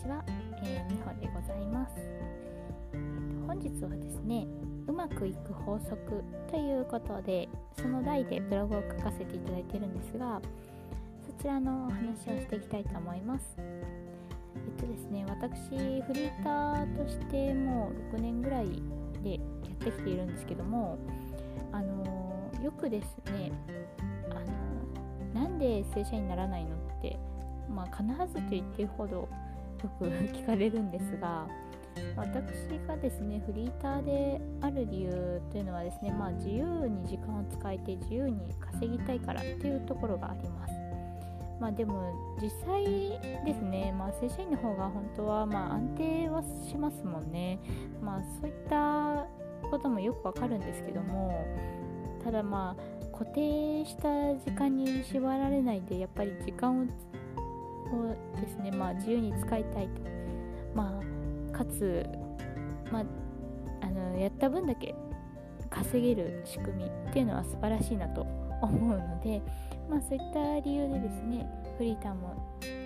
ちは、えー、みほでございます、えー、本日はですねうまくいく法則ということでその題でブログを書かせていただいてるんですがそちらのお話をしていきたいと思います。えっとですね私フリーターとしてもう6年ぐらいでやってきているんですけどもあのー、よくですねあのー、なんで正社員にならないのってまあ、必ずと言ってほどく聞かれるんですが私がですねフリーターである理由というのはですね、まあ、自由に時間を使えて自由に稼ぎたいからっていうところがあります。まあ、でも実際ですね、まあ、正社員の方が本当はまあ安定はしますもんね。まあ、そういったこともよくわかるんですけどもただまあ固定した時間に縛られないでやっぱり時間ををですね、まあ、自由に使いたいと、まあ、かつ、まあ、あのやった分だけ稼げる仕組みっていうのは素晴らしいなと思うので、まあ、そういった理由でですねフリーターも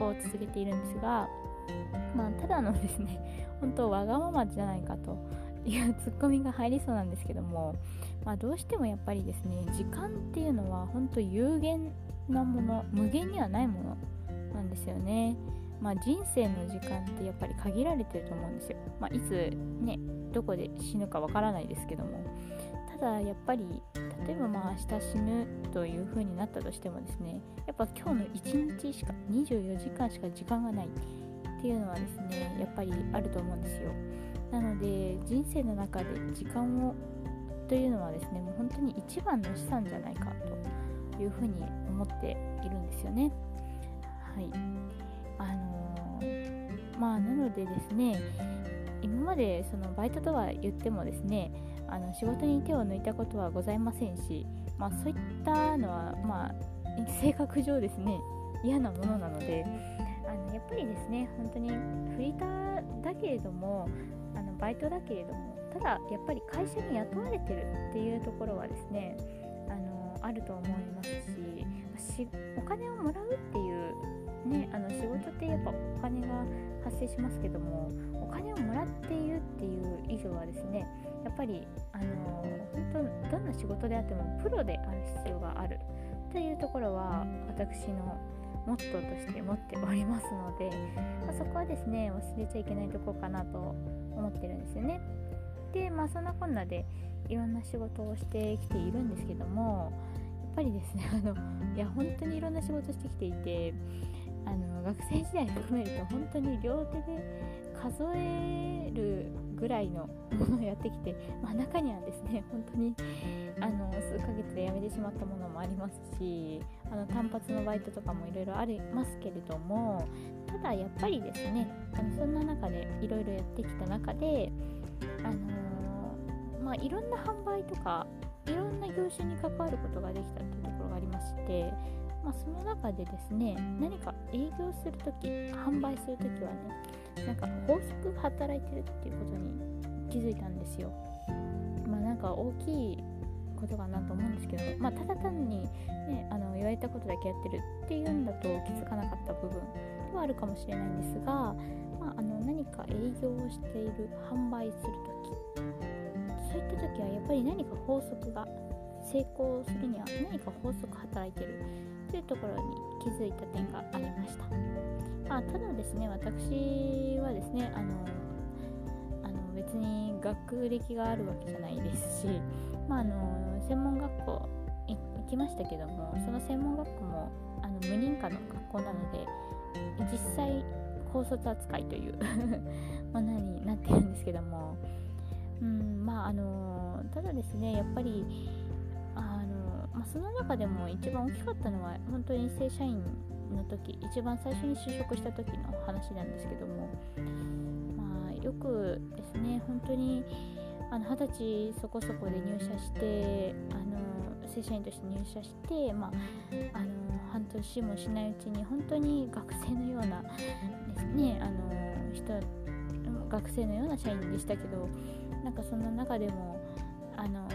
を続けているんですが、まあ、ただのですね本当わがままじゃないかというツッコミが入りそうなんですけども、まあ、どうしてもやっぱりですね時間っていうのは本当有限なもの無限にはないものなんですよね。まあ、人生の時間ってやっぱり限られてると思うんですよ。まあ、いつねどこで死ぬかわからないですけどもただやっぱり例えばまあ明日死ぬという風になったとしてもですねやっぱ今日の1日しか24時間しか時間がないっていうのはですねやっぱりあると思うんですよ。なので人生の中で時間をというのはですねもう本当に一番の資産じゃないかというふうに思っているんですよね。はい。あのー、まあなのでですね今までそのバイトとは言ってもですねあの仕事に手を抜いたことはございませんし、まあ、そういったのは、まあ、性格上ですね嫌なものなのであのやっぱりですね本当にフリーターだけれどもあのバイトだけれどもただやっぱり会社に雇われてるっていうところはですねあのあると思いますしお金をもらうっていうね、あの仕事ってやっぱお金が発生しますけどもお金をもらっているっていう以上はですねやっぱりあの本当どんな仕事であってもプロである必要があるというところは私のモットーとして持っておりますので、まあ、そこはですね忘れちゃいけないところかなと思ってるんですよね。でまあそんなこんなでいろんな仕事をしてきているんですけどもやっぱりですねあのいや本当にいろんな仕事してきていてあの学生時代含めると本当に両手で数えるぐらいのものをやってきて、まあ、中にはですね本当にあの数ヶ月で辞めてしまったものもありますしあの単発のバイトとかもいろいろありますけれどもただやっぱりですねあのそんな中でいろいろやってきた中であのー、まあ、いろんな販売とかいろんな業種に関わることができたというところがありましてまあ、その中でですね何か営業するとき販売するときはねなんか法則働いてるっていうことに気づいたんですよ。まあなんか大きいことかなと思うんですけど、まあ、ただ単に、ね、あの言われたことだけやってるっていうんだと気づかなかった部分ではあるかもしれないんですが、まあ、あの何か営業をしている販売するときそういった時はやっぱり何か法則が成功するには何か法則働いてるというところに気づいた点がありました、まあ、ただですね私はですねあのあの別に学歴があるわけじゃないですし、まあ、あの専門学校行きましたけどもその専門学校もあの無認可の学校なので実際高卒扱いという ものになってるんですけどもうんまああのただですねやっぱりあのまあ、その中でも一番大きかったのは本当に正社員の時一番最初に就職した時の話なんですけどもまあよくですね本当にあの20歳そこそこで入社してあの正社員として入社して、まあ、あの半年もしないうちに本当に学生のようなですねあの人学生のような社員でしたけどなんかその中でもあの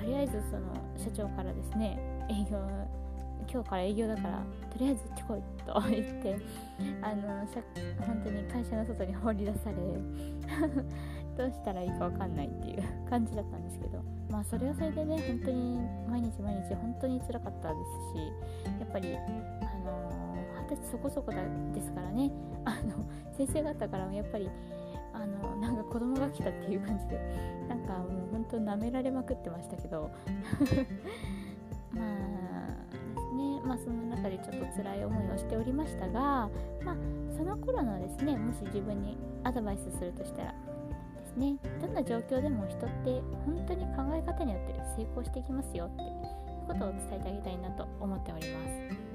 とりあえずその社長からですね営業今日から営業だからとりあえず行ってこいと 言ってあの本当に会社の外に放り出され どうしたらいいか分かんないっていう感じだったんですけどまあそれはそれでね本当に毎日毎日本当につらかったですしやっぱりあの二十歳そこそこですからねあの先生方からもやっぱりあのなんか子供が来たっていう感じでなんかもう本当舐められまくってましたけど まあですね。まあその中でちょっと辛い思いをしておりましたがまあその頃のですねもし自分にアドバイスするとしたらですねどんな状況でも人って本当に考え方によって成功していきますよっていうことを伝えてあげたいなと思っております。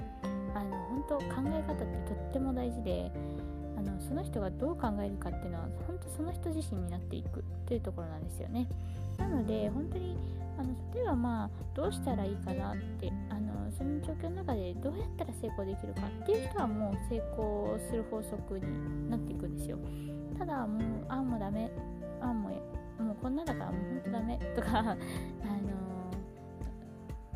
あの本当考え方ってとっても大事であのその人がどう考えるかっていうのは本当その人自身になっていくというところなんですよね。なので本当にあの例えばまあどうしたらいいかなってあのその状況の中でどうやったら成功できるかっていう人はもう成功する法則になっていくんですよ。ただもうあもうダメあもうもうこんなだからもうほんとダメとか あの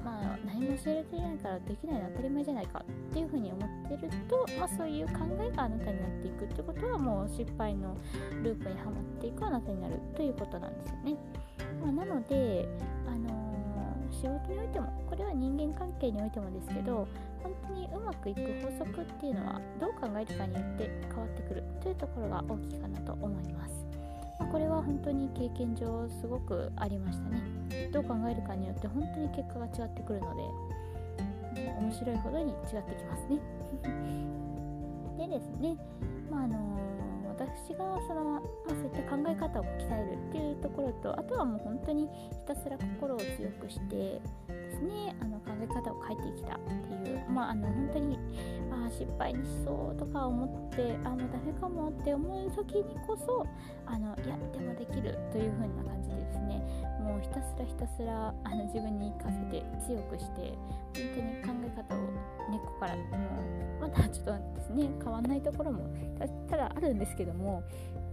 まあ何も教えられていないからできないのは当たり前じゃないかっていうふうに思ってると、まあ、そういう考えがあなたになっていくってことはもう失敗のループにはまっていくあなたになるということなんですよね。まあ、なので、あのー、仕事においてもこれは人間関係においてもですけど本当にうまくいく法則っていうのはどう考えるかによって変わってくるというところが大きいかなと思います。は本当に経験上すごくありましたね。どう考えるかによって本当に結果が違ってくるので、面白いほどに違ってきますね。でですね、まああのー、私がその、まあ、そういった考え方を鍛えるっていうところとあとはもう本当にひたすら心を強くしてですね。あの考え方を変えてきたっていうまああの本当にあ失敗にしそうとか思ってあもうダメかもって思う時にこそあのいやでもできるという風な感じでですね。もうひたすらひたすらあの自分に生かせて強くして本当に考え方を根っこからもうまたちょっとですね変わんないところもただあるんですけども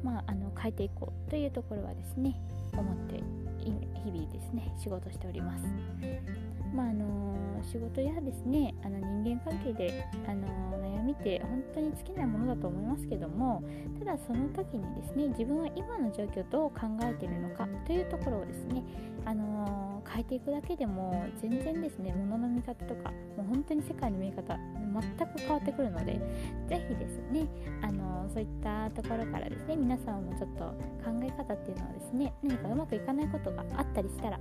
まああの変えていこうというところはですね思って日々ですね仕事しております。まああの仕事やですねあの人間関係であの悩みって本当に尽きないものだと思いますけどもただその時にですね自分は今の状況をどう考えているのかというところをですねあの変えていくだけでも全然ですね物の見方とかもう本当に世界の見え方全く変わってくるので是非ですねあのそういったところからですね皆さんもちょっと考え方っていうのはですね何かうまくいかないことがあったりしたら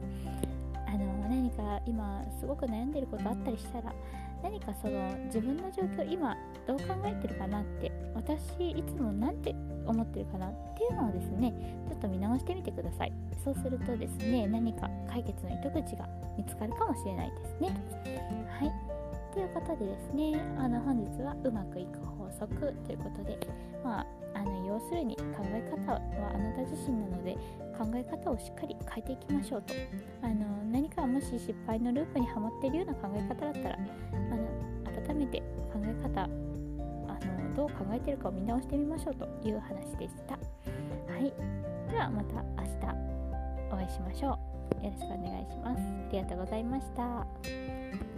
の何か今すごく悩んでることあったりしたら何かその自分の状況今どう考えてるかなって私いつも何て思ってるかなっていうのをですねちょっと見直してみてください。そうするとですね何か解決の糸口が見つかるかもしれないですね。はい。ということでですねあの本日はうまくいく法則ということでまああの要するに考え方はあなた自身なので考え方をしっかり変えていきましょうと。あの何かもし失敗のループにはまっているような考え方だったらあの改めて考え方あのどう考えてるかを見直してみましょうという話でした。はい。ではまた明日お会いしましょう。よろしくお願いします。ありがとうございました。